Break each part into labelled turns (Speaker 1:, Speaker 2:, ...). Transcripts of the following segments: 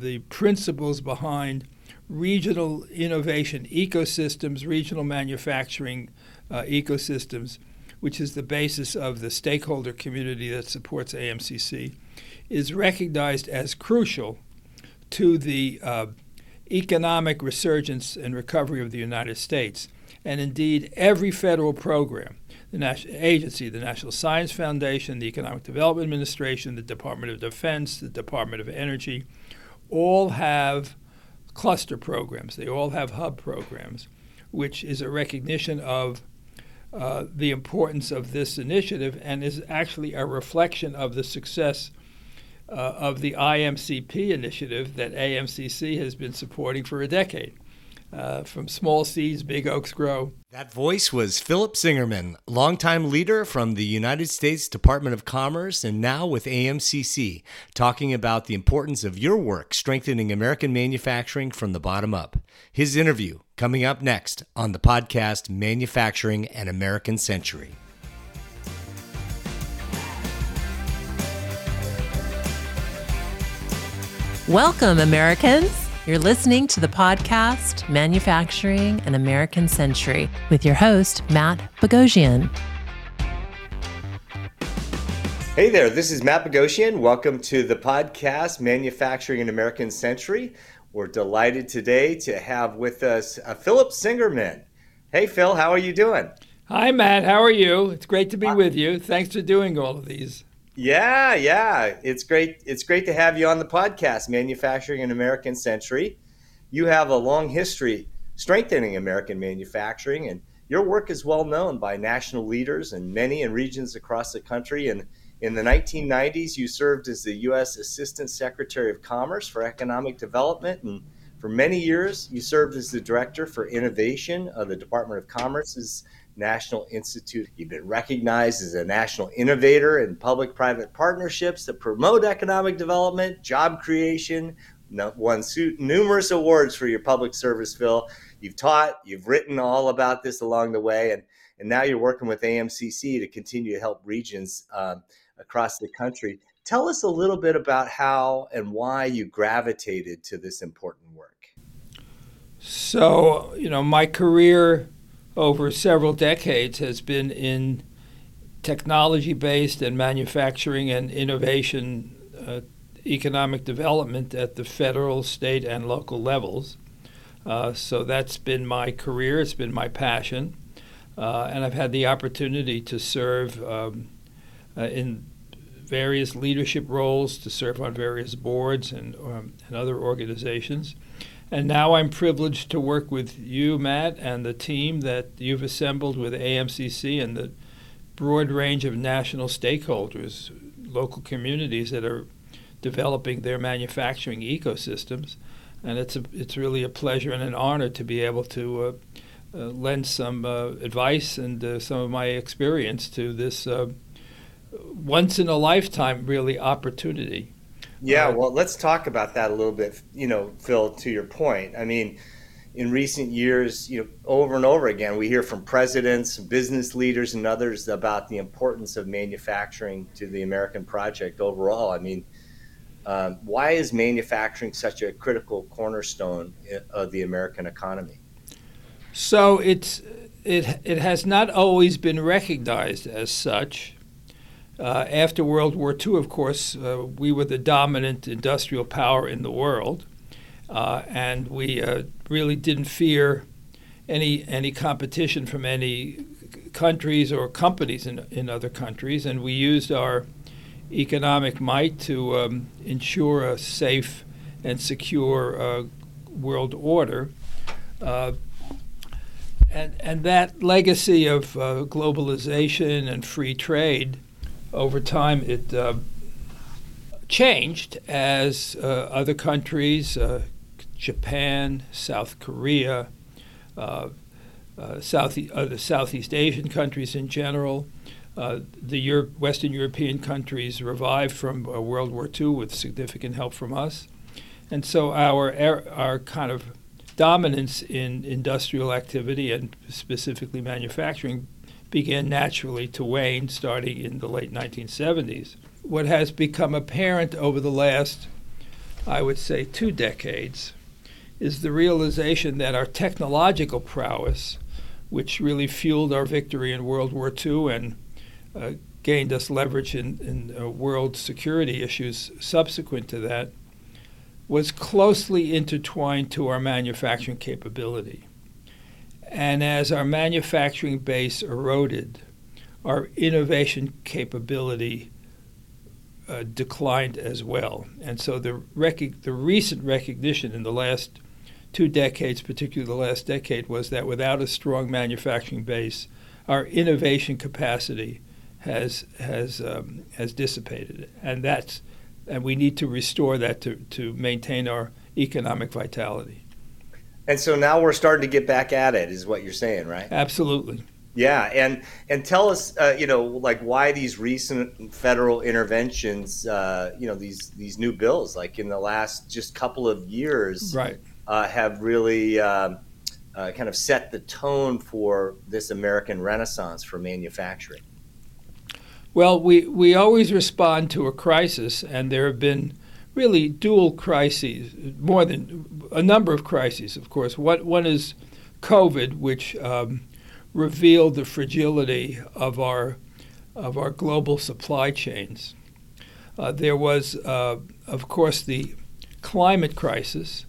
Speaker 1: the principles behind regional innovation ecosystems, regional manufacturing uh, ecosystems, which is the basis of the stakeholder community that supports AMCC, is recognized as crucial to the uh, economic resurgence and recovery of the United States. And indeed, every federal program, the national agency, the National Science Foundation, the Economic Development Administration, the Department of Defense, the Department of Energy, all have cluster programs. They all have hub programs, which is a recognition of uh, the importance of this initiative and is actually a reflection of the success uh, of the IMCP initiative that AMCC has been supporting for a decade. Uh, from small seeds, big oaks grow.
Speaker 2: That voice was Phillip Singerman, longtime leader from the United States Department of Commerce and now with AMCC, talking about the importance of your work strengthening American manufacturing from the bottom up. His interview coming up next on the podcast Manufacturing an American Century.
Speaker 3: Welcome, Americans. You're listening to the podcast Manufacturing an American Century with your host, Matt Bogoshian.
Speaker 2: Hey there, this is Matt Bogoshian. Welcome to the podcast Manufacturing an American Century. We're delighted today to have with us uh, Phillip Singerman. Hey, Phil, how are you doing?
Speaker 1: Hi, Matt. How are you? It's great to be with you. Thanks for doing all of these.
Speaker 2: Yeah, yeah. It's great. It's great to have you on the podcast, Manufacturing an American Century. You have a long history strengthening American manufacturing, and your work is well known by national leaders and many in regions across the country. And in the 1990s, you served as the U.S. Assistant Secretary of Commerce for Economic Development, and for many years, you served as the Director for Innovation of the Department of Commerce's National Institute. You've been recognized as a national innovator in public private partnerships that promote economic development, job creation, won numerous awards for your public service, Phil. You've taught, you've written all about this along the way, and, and now you're working with AMCC to continue to help regions um, across the country. Tell us a little bit about how and why you gravitated to this important work.
Speaker 1: So, you know, my career over several decades has been in technology based and manufacturing and innovation uh, economic development at the federal, state, and local levels. Uh, so that's been my career, it's been my passion. Uh, and I've had the opportunity to serve um, uh, in various leadership roles, to serve on various boards and, um, and other organizations. And now I'm privileged to work with you, Matt, and the team that you've assembled with AMCC and the broad range of national stakeholders, local communities that are developing their manufacturing ecosystems. And it's a, it's really a pleasure and an honor to be able to uh, uh, lend some uh, advice and uh, some of my experience to this uh, once in a lifetime really opportunity.
Speaker 2: Yeah, well, let's talk about that a little bit. You know, Phil, to your point, I mean, in recent years, you know, over and over again, we hear from presidents, business leaders, and others about the importance of manufacturing to the American project overall. I mean, um, why is manufacturing such a critical cornerstone of the American economy?
Speaker 1: So it's it it has not always been recognized as such. Uh, after World War II, of course, uh, we were the dominant industrial power in the world, uh, and we uh, really didn't fear any any competition from any countries or companies in in other countries, and we used our economic might to um, ensure a safe and secure uh, world order. Uh, and, and that legacy of globalization and free trade over time it uh, changed as uh, other countries, uh, Japan, South Korea, uh, uh, South, Southeast Asian countries in general, the Euro- Western European countries revived from World War II with significant help from us. And so our, our kind of dominance in industrial activity and specifically manufacturing began naturally to wane starting in the late 1970s. What has become apparent over the last I would say, two decades is the realization that our technological prowess, which really fueled our victory in World War II and uh, gained us leverage in, in uh, world security issues subsequent to that, was closely intertwined to our manufacturing capability. And as our manufacturing base eroded, our innovation capability uh, declined as well. And so the, rec- the recent recognition in the last two decades, particularly the last decade, was that without a strong manufacturing base, our innovation capacity has has um, has dissipated, and that's and we need to restore that to, to maintain our economic vitality.
Speaker 2: And so now we're starting to get back at it, is what you're saying, right?
Speaker 1: Absolutely.
Speaker 2: Yeah, and and tell us, uh, you know, like why these recent federal interventions, uh, you know, these these new bills, like in the last just couple of years,
Speaker 1: right,
Speaker 2: uh, have really um, uh, kind of set the tone for this American Renaissance for manufacturing.
Speaker 1: Well, we, we always respond to a crisis, and there have been really dual crises, more than a number of crises, of course. One, one is COVID, which um, revealed the fragility of our, of our global supply chains. Uh, there was, uh, of course, the climate crisis,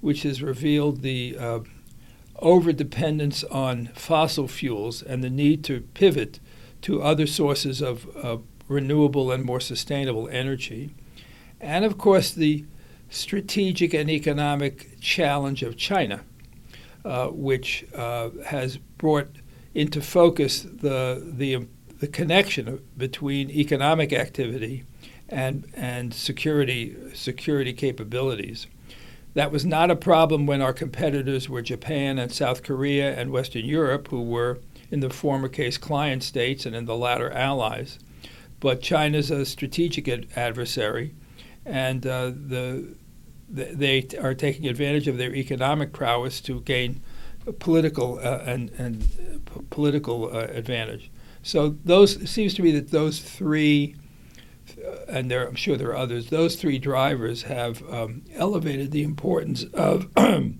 Speaker 1: which has revealed the uh, overdependence on fossil fuels and the need to pivot to other sources of, of renewable and more sustainable energy. And of course, the strategic and economic challenge of China, uh, which uh, has brought into focus the, the, the connection between economic activity and, and security, security capabilities. That was not a problem when our competitors were Japan and South Korea and Western Europe, who were in the former case client states and in the latter allies. But China's a strategic ad- adversary, and uh, the, the, they are taking advantage of their economic prowess to gain political uh, and, and p- political uh, advantage. So those it seems to me that those three, uh, and there I'm sure there are others. Those three drivers have um, elevated the importance of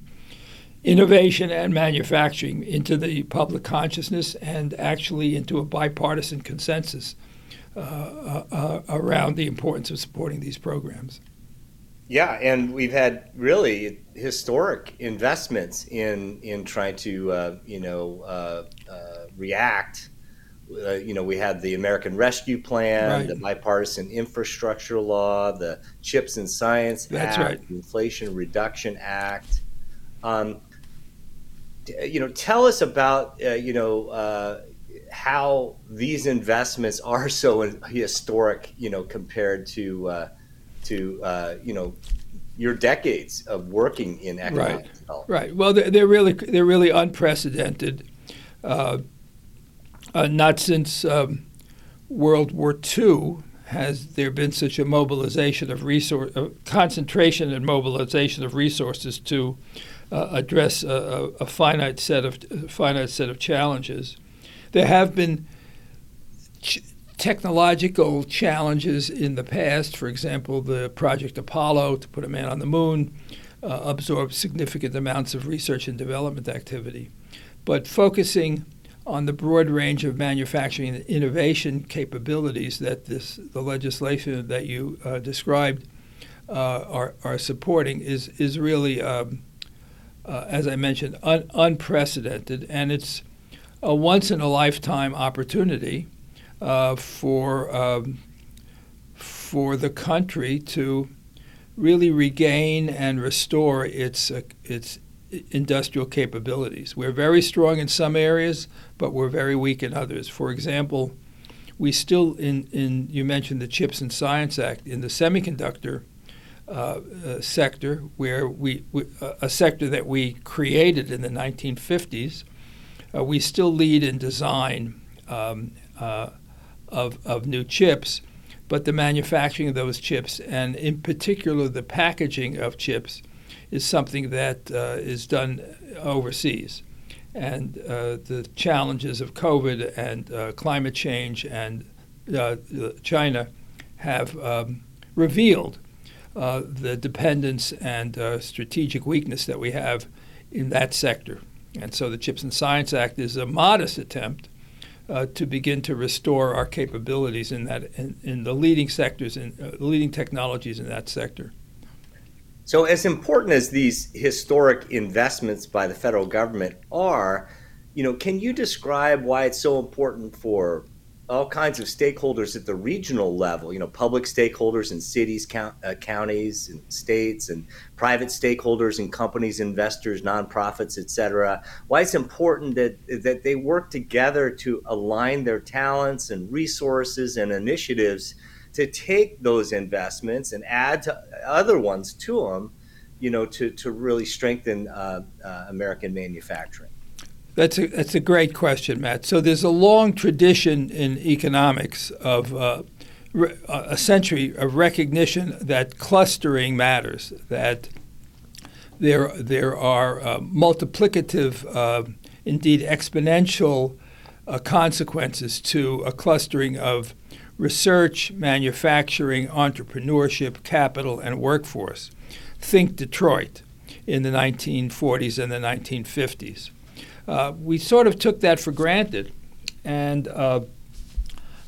Speaker 1: innovation and manufacturing into the public consciousness and actually into a bipartisan consensus uh, uh, uh, around the importance of supporting these programs.
Speaker 2: Yeah, and we've had really historic investments in in trying to uh, you know uh, uh, react. you know, we had the American Rescue Plan, right. the bipartisan infrastructure law, the Chips and Science
Speaker 1: That's
Speaker 2: Act,
Speaker 1: right.
Speaker 2: the Inflation Reduction Act. Um, you know, tell us about uh, you know uh, how these investments are so historic, you know, compared to uh, to uh, you know your decades of working in economic
Speaker 1: right.
Speaker 2: development.
Speaker 1: Right. Well, they're, they're really they're really unprecedented. Uh, uh, not since um, World War II has there been such a mobilization of resource, concentration and mobilization of resources to uh, address a, a, finite set of a finite set of challenges. There have been ch- technological challenges in the past. For example, the Project Apollo to put a man on the moon uh, absorbed significant amounts of research and development activity. But focusing on the broad range of manufacturing and innovation capabilities that this the legislation that you uh, described uh, are, are supporting is is really um, uh, as I mentioned, un- unprecedented, and it's a once in a lifetime opportunity uh, for um, for the country to really regain and restore its uh, its industrial capabilities. We're very strong in some areas, but we're very weak in others. For example, we still in, in you mentioned the Chips and Science Act in the semiconductor uh, uh, sector, where we, we uh, a sector that we created in the 1950s. Uh, we still lead in design um, uh, of, of new chips, but the manufacturing of those chips, and in particular the packaging of chips, is something that is done overseas. And the challenges of COVID and climate change and China have um, revealed uh, the dependence and uh, strategic weakness that we have in that sector. And so the CHIPS and Science Act is a modest attempt uh, to begin to restore our capabilities in that in, in the leading sectors and uh, leading technologies in that sector.
Speaker 2: So, as important as these historic investments by the federal government are, you know, can you describe why it's so important for all kinds of stakeholders at the regional level, you know, public stakeholders in cities, count, uh, counties, and states, and private stakeholders and companies, investors, nonprofits, et cetera. Why it's important that that they work together to align their talents and resources and initiatives to take those investments and add to other ones to them, you know, to to really strengthen uh, uh, American manufacturing.
Speaker 1: That's a, that's a great question, Matt. So there's a long tradition in economics of uh, a century of recognition that clustering matters, that there, there are uh, multiplicative, uh, indeed exponential uh, consequences to a clustering of research, manufacturing, entrepreneurship, capital, and workforce. Think Detroit in the 1940s and the 1950s uh, we sort of took that for granted, and uh,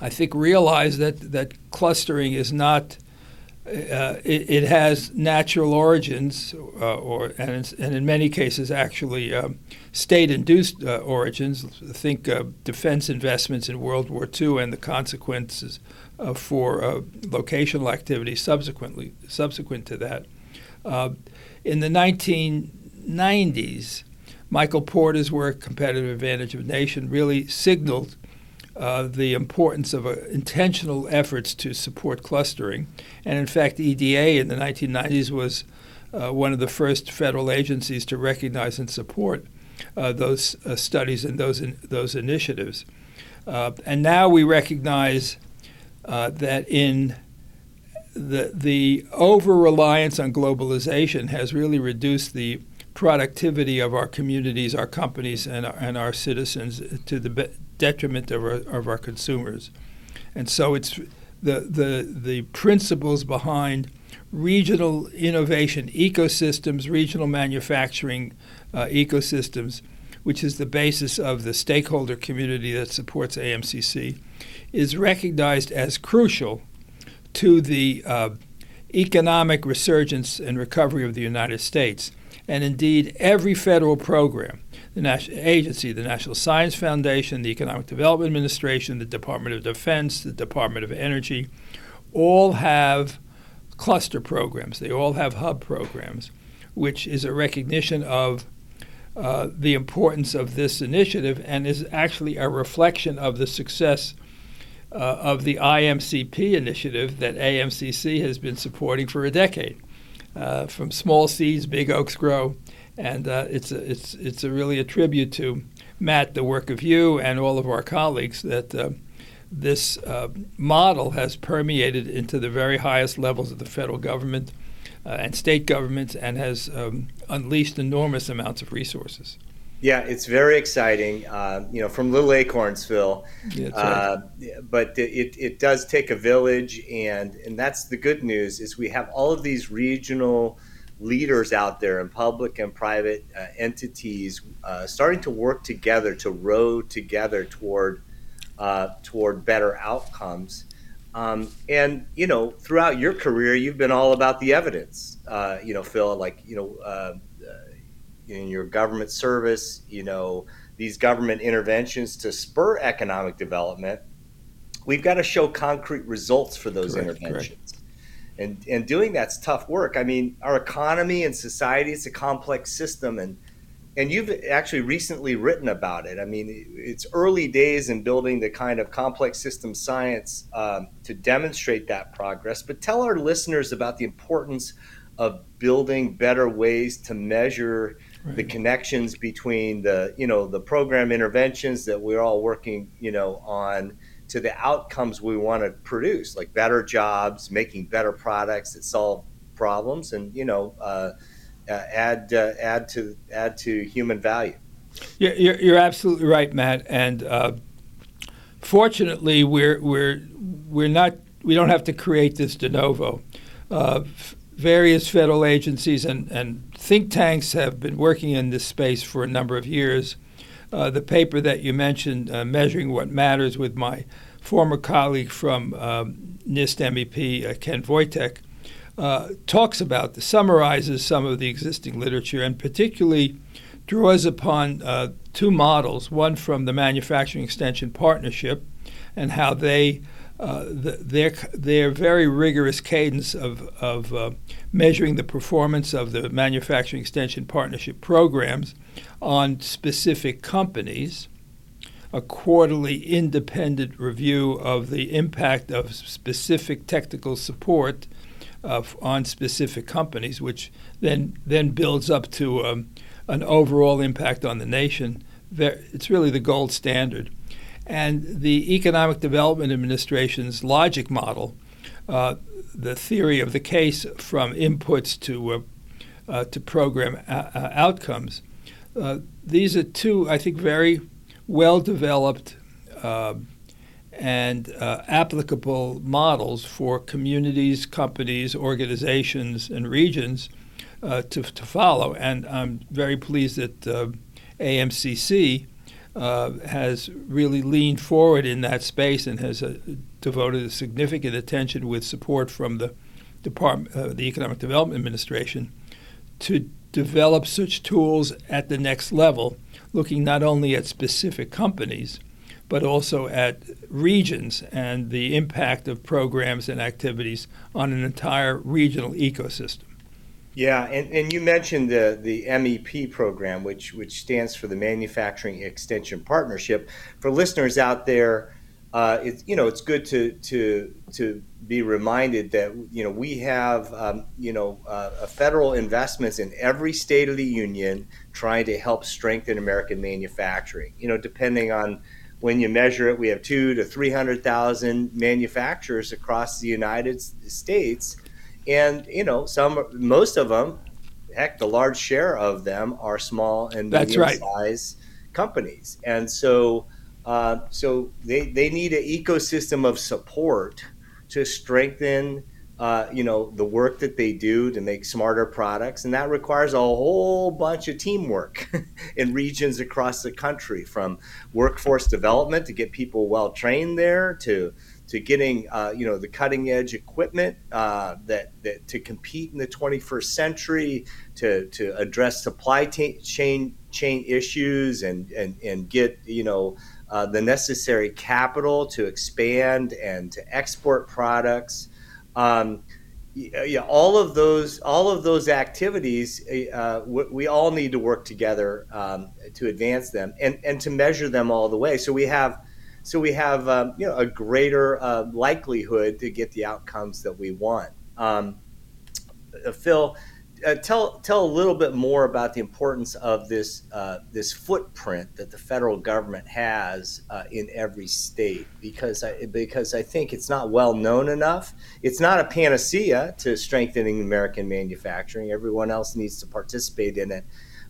Speaker 1: I think realized that that clustering is not. Uh, it, it, has natural origins, uh, or and, and, in many cases, actually um, state-induced uh, origins. Think defense investments in World War II and the consequences for locational activity subsequently subsequent to that. in the 1990s, Michael Porter's work, Competitive Advantage of Nation, really signaled uh, the importance of uh, intentional efforts to support clustering. And in fact, EDA in the 1990s was uh, one of the first federal agencies to recognize and support uh, those uh, studies and those in, those initiatives. Uh, and now we recognize that in the the over reliance on globalization has really reduced the productivity of our communities, our companies, and our, and our citizens to the detriment of our, of our consumers. And so it's the, the, the principles behind regional innovation ecosystems, regional manufacturing uh, ecosystems, which is the basis of the stakeholder community that supports AMCC, is recognized as crucial to the uh, economic resurgence and recovery of the United States and indeed every federal program the national agency, the National Science Foundation, the Economic Development Administration, the Department of Defense, the Department of Energy, all have cluster programs. They all have hub programs, which is a recognition of uh, the importance of this initiative and is actually a reflection of the success uh, of the IMCP initiative that AMCC has been supporting for a decade. Uh, from small seeds, big oaks grow, and uh, it's a, it's it's a really a tribute to Matt, the work of you and all of our colleagues that uh, this uh, model has permeated into the very highest levels of the federal government uh, and state governments and has um, unleashed enormous amounts of resources.
Speaker 2: Yeah, it's very exciting. Uh, you know, from Little Acornsville, yeah, uh, but it, it does take a village, and and that's the good news is we have all of these regional leaders out there in public and private uh, entities uh, starting to work together to row together toward uh, toward better outcomes. Um, and you know, throughout your career, you've been all about the evidence. Uh, you know, Phil, like you know in your government service, you know, these government interventions to spur economic development, we've got to show concrete results for those correct, interventions. Correct. And, and doing that's tough work. I mean, our economy and society is a complex system, and and you've actually recently written about it. I mean, it's early days in building the kind of complex system science um, to demonstrate that progress. But tell our listeners about the importance of building better ways to measure right. the connections between the you know the program interventions that we're all working you know on to the outcomes we want to produce like better jobs making better products that solve problems and you know uh, uh, add uh, add to add to human value
Speaker 1: yeah, you're, you're absolutely right matt and uh, fortunately we're we're we're not we don't have to create this de novo uh, various federal agencies and, and think tanks have been working in this space for a number of years. Uh, the paper that you mentioned, uh, Measuring What Matters, with my former colleague from um, NIST MEP, uh, Ken Voytek, uh, talks about, summarizes some of the existing literature, and particularly draws upon uh, two models one from the Manufacturing Extension Partnership and how they uh, the, their their very rigorous cadence of of uh, measuring the performance of the manufacturing extension partnership programs on specific companies, a quarterly independent review of the impact of specific technical support on specific companies, which then then builds up to um, an overall impact on the nation. It's really the gold standard. And the Economic Development Administration's logic model, uh, the theory of the case from inputs to uh, uh, to program a- uh, uh, outcomes. Uh, these are two, I think, very well developed and applicable models for communities, companies, organizations, and regions to, to follow. And I'm very pleased that AMCC uh, has really leaned forward in that space and has uh, devoted significant attention with support from the Department, uh, the Economic Development Administration, to develop such tools at the next level, looking not only at specific companies, but also at regions and the impact of programs and activities on an entire regional ecosystem.
Speaker 2: Yeah, and, and you mentioned the, the MEP program, which which stands for the Manufacturing Extension Partnership. For listeners out there, uh, it's you know it's good to to to be reminded that you know we have um, you know uh, federal investments in every state of the union trying to help strengthen American manufacturing. You know, depending on when you measure it, we have two to three hundred thousand manufacturers across the United States and you know some most of them heck the large share of them are small and medium right. size companies and so uh, so they, they need an ecosystem of support to strengthen uh, you know the work that they do to make smarter products and that requires a whole bunch of teamwork in regions across the country from workforce development to get people well trained there to to getting uh, you know the cutting edge equipment uh, that, that to compete in the 21st century to to address supply t- chain chain issues and and and get you know uh, the necessary capital to expand and to export products. Um, yeah, all of those, all of those activities, uh, we, we, all need to work together um, to advance them and, and to measure them all the way. So we have so we have um, you know a greater uh, likelihood to get the outcomes that we want. Um, uh, Phil, uh, tell tell a little bit more about the importance of this uh, this footprint that the federal government has uh, in every state because I, because I think it's not well known enough. It's not a panacea to strengthening American manufacturing. Everyone else needs to participate in it,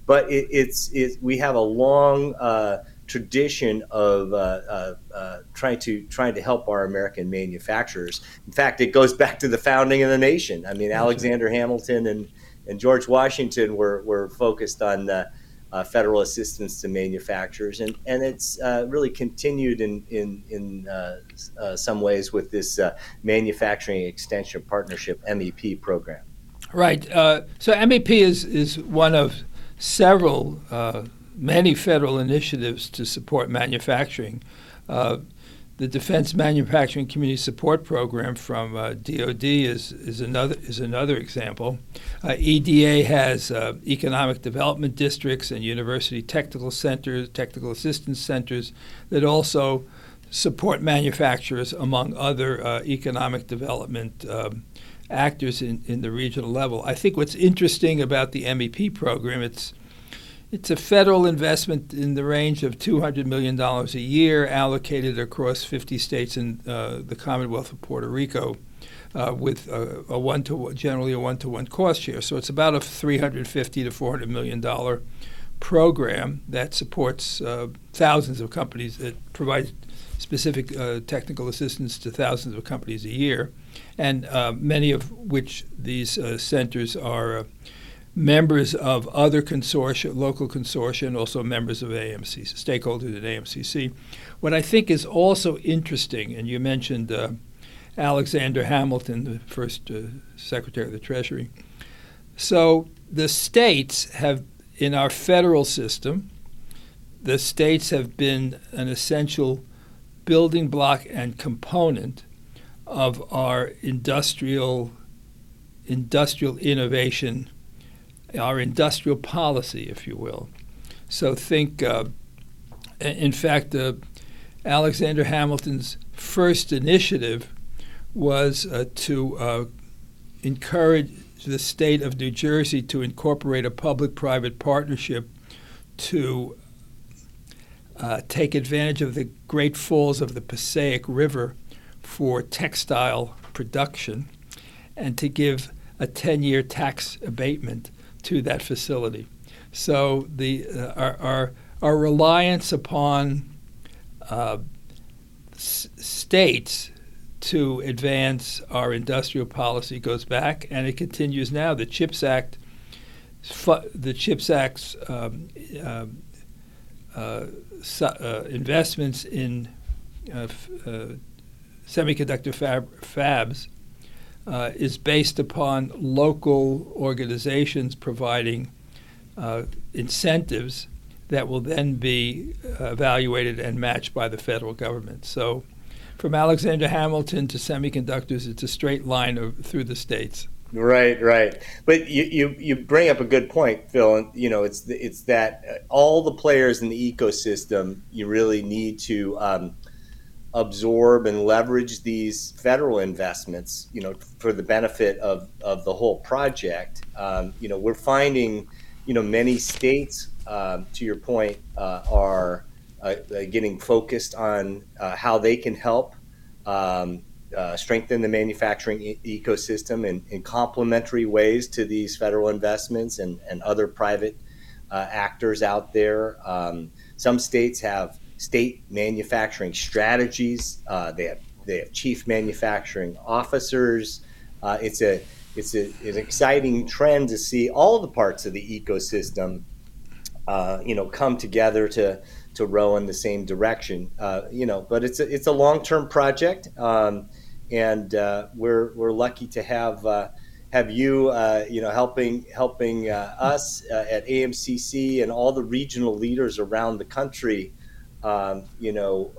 Speaker 2: but it, it's it, we have a long uh, tradition of uh, uh, uh, trying to trying to help our American manufacturers. In fact, it goes back to the founding of the nation. I mean, Alexander Hamilton and, and George Washington were, were focused on uh, federal assistance to manufacturers, and and it's uh, really continued in in in uh, some ways with this manufacturing extension partnership MEP program.
Speaker 1: Right. so MEP is is one of several many federal initiatives to support manufacturing. Uh, the Defense Manufacturing Community Support Program from uh, DoD is, is another is another example. Uh, EDA has uh, economic development districts and university technical centers, technical assistance centers that also support manufacturers among other uh, economic development um, actors in, in the regional level. I think what's interesting about the MEP program it's it's a federal investment in the range of $200 million a year allocated across 50 states and uh, the Commonwealth of Puerto Rico uh, with a, a, one to generally a one to one cost share. So it's about a 350 to 400 million dollar program that supports uh, thousands of companies that provide specific uh, technical assistance to thousands of companies a year, and uh, many of which these uh, centers are members of other consortia, local consortia, and also members of AMC, stakeholders at AMCC. What I think is also interesting, and you mentioned uh, Alexander Hamilton, the first uh, Secretary of the Treasury. So the states have, in our federal system, the states have been an essential building block and component of our industrial industrial innovation, our industrial policy, if you will. So think, uh, in fact, uh, Alexander Hamilton's first initiative was uh, to uh, encourage the state of New Jersey to incorporate a public private partnership to uh, take advantage of the great falls of the Passaic River for textile production and to give a 10 year tax abatement to that facility. So the, uh, our, our, our, reliance upon uh, s- states to advance our industrial policy goes back, and it continues now. The CHIPS Act, the CHIPS Act's um, um uh, uh, investments in uh, uh, semiconductor fab- fabs uh, is based upon local organizations providing uh, incentives that will then be evaluated and matched by the federal government. So from Alexander Hamilton to semiconductors, it's a straight line of, through the states.
Speaker 2: Right, right. But you, you, you bring up a good point, Phil. And you know, it's it's that uh, all the players in the ecosystem you really need to um, absorb and leverage these federal investments. You know, for the benefit of of the whole project. Um, you know, we're finding, you know, many states, um, to your point, uh, are uh, uh, getting focused on uh, how they can help um, uh, strengthen the manufacturing e- ecosystem in, in, complementary ways to these federal investments and, and other private uh, actors out there. Um, some states have state manufacturing strategies. Uh, they have they have chief manufacturing officers. it's a it's a, an exciting trend to see all the parts of the ecosystem, you know, come together to to row in the same direction. Uh, you know, but it's a, it's a long term project, um, and uh, we're we're lucky to have uh, have you uh, you know helping helping uh, us uh, at AMCC and all the regional leaders around the country. Um, you know.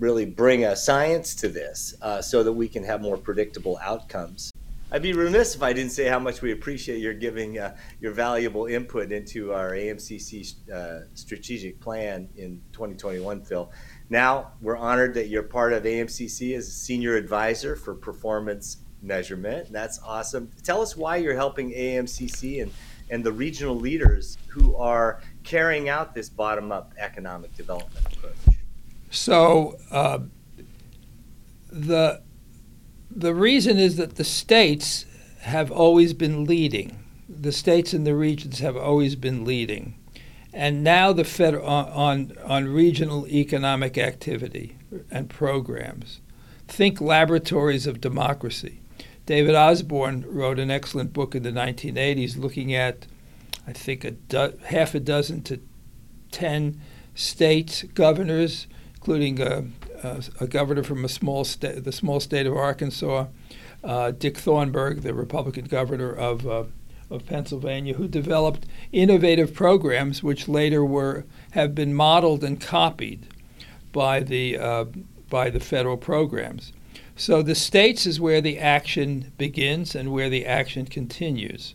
Speaker 2: Really bring a science to this so that we can have more predictable outcomes. I'd be remiss if I didn't say how much we appreciate your giving uh, your valuable input into our AMCC uh, strategic plan in 2021, Phil. Now, we're honored that you're part of AMCC as a senior advisor for performance measurement. That's awesome. Tell us why you're helping AMCC and, and the regional leaders who are carrying out this bottom up economic development approach.
Speaker 1: So, uh, the the reason is that the states have always been leading. The states and the regions have always been leading. And now the Fed on, on, on regional economic activity and programs. Think laboratories of democracy. David Osborne wrote an excellent book in the 1980s looking at, I think, a do- half a dozen to 10 states, governors, including uh, uh, a governor from a small state, the small state of Arkansas, uh, Dick Thornburgh, the Republican governor of uh, of Pennsylvania, who developed innovative programs which later were have been modeled and copied by the uh, by the federal programs. So the states is where the action begins and where the action continues.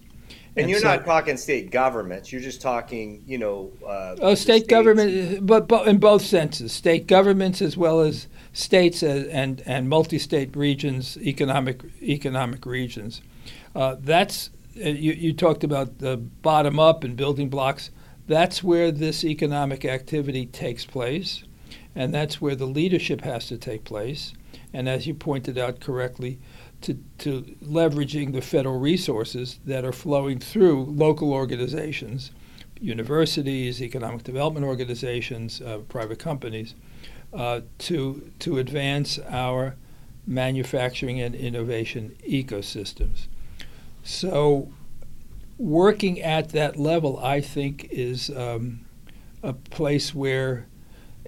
Speaker 2: And, and you're so, not talking state governments. You're just talking, you know. Uh,
Speaker 1: oh, state government, but, but in both senses, state governments as well as states and and multi-state regions, economic economic regions. Uh, that's uh, you, you talked about the bottom up and building blocks. That's where this economic activity takes place, and that's where the leadership has to take place. And as you pointed out correctly, to, to leveraging the federal resources that are flowing through local organizations, universities, economic development organizations, uh, private companies, uh, to to advance our manufacturing and innovation ecosystems. So, working at that level, I think, is um, a place where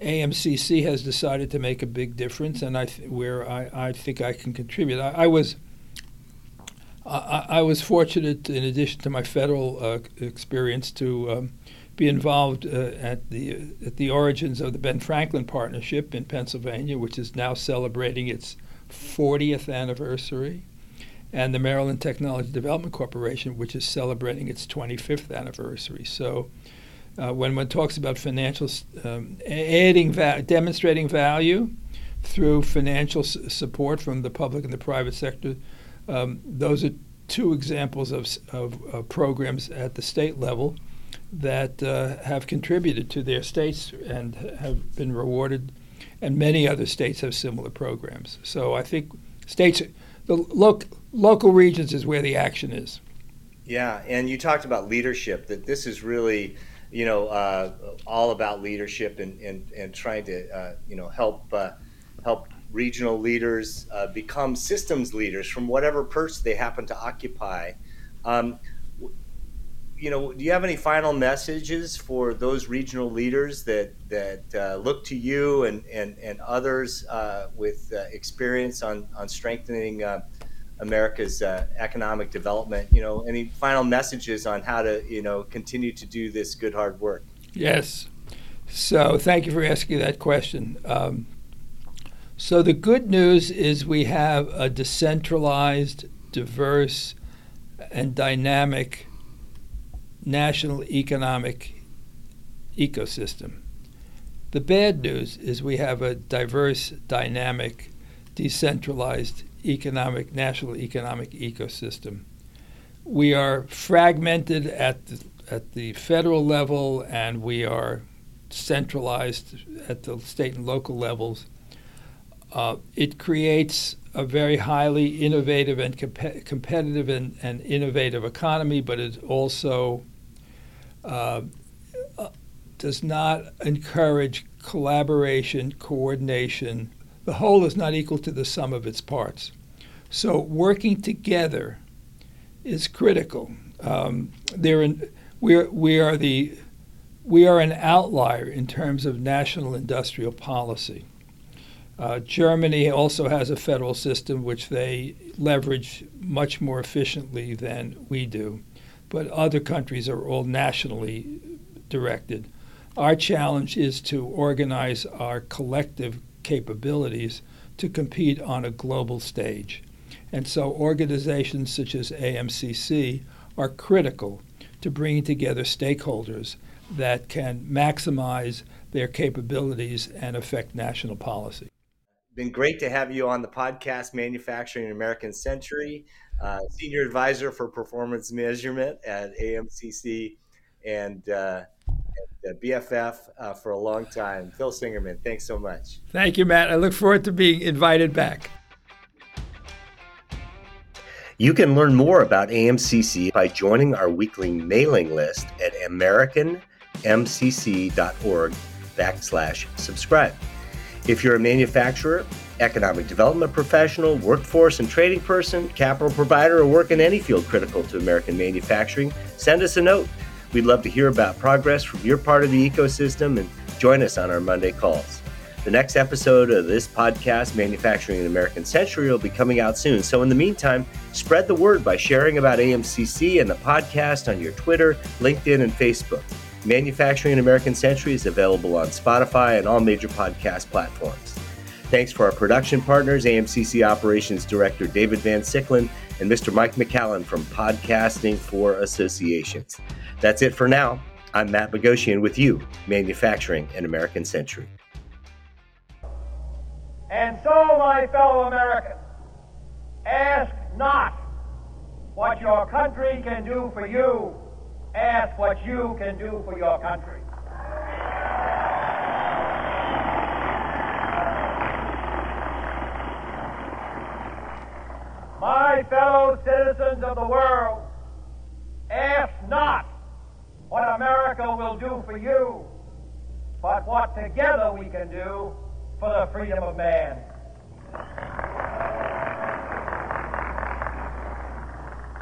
Speaker 1: AMCC has decided to make a big difference, and I th- where I, I think I can contribute. I, I was I, I, was fortunate, in addition to my federal uh, experience, to um, be involved uh, at the at the origins of the Ben Franklin Partnership in Pennsylvania, which is now celebrating its 40th anniversary, and the Maryland Technology Development Corporation, which is celebrating its 25th anniversary. So, uh, when one talks about financial um, adding va- demonstrating value through financial s- support from the public and the private sector, um, those are two examples of, of, programs at the state level that uh, have contributed to their states and have been rewarded, and many other states have similar programs. So I think states, the lo- local regions is where the action is.
Speaker 2: Yeah, and you talked about leadership, that this is really, you know, uh, all about leadership and, and, and trying to, uh, you know, help uh, help regional leaders uh, become systems leaders from whatever perch they happen to occupy. Um, you know, do you have any final messages for those regional leaders that that uh, look to you and and and others uh, with experience on on strengthening America's uh, economic development? You know, any final messages on how to you know continue to do this good hard work?
Speaker 1: Yes. So thank you for asking that question. Um, so the good news is we have a decentralized, diverse, and dynamic national economic ecosystem. The bad news is we have a diverse, dynamic, decentralized economic national economic ecosystem. We are fragmented at the, at the federal level and we are centralized at the state and local levels uh, it creates a very highly innovative and comp- competitive and, and, innovative economy, but it also uh, uh, does not encourage collaboration, coordination. The whole is not equal to the sum of its parts. So working together is critical. Um, in, we are, we are the we are an outlier in terms of national industrial policy. Uh, Germany also has a federal system which they leverage much more efficiently than we do, but other countries are all nationally directed. Our challenge is to organize our collective capabilities to compete on a global stage. And so organizations such as AMCC are critical to bringing together stakeholders that can maximize their capabilities and affect national policy
Speaker 2: been great to have you on the podcast, Manufacturing American Century, uh, Senior Advisor for Performance Measurement at AMCC and, uh, BFF uh, for a long time. Phil Singerman, thanks so much.
Speaker 1: Thank you, Matt. I look forward to being invited back.
Speaker 2: You can learn more about AMCC by joining our weekly mailing list at americanmcc.org backslash subscribe. If you're a manufacturer, economic development professional, workforce and trading person, capital provider, or work in any field critical to American manufacturing, send us a note. We'd love to hear about progress from your part of the ecosystem and join us on our Monday calls. The next episode of this podcast, Manufacturing an American Century, will be coming out soon. So, in the meantime, spread the word by sharing about AMCC and the podcast on your Twitter, LinkedIn, and Facebook. Manufacturing an American Century is available on Spotify and all major podcast platforms. Thanks for our production partners, AMCC Operations Director David Van Siclen and Mr. Mike McCallan from Podcasting for Associations. That's it for now. I'm Matt Bogoshian with you, Manufacturing an American Century.
Speaker 4: And so, my fellow Americans, ask not what your country can do for you Ask what you can do for your country. My fellow citizens of the world, ask not what America will do for you, but what together we can do for the freedom of man.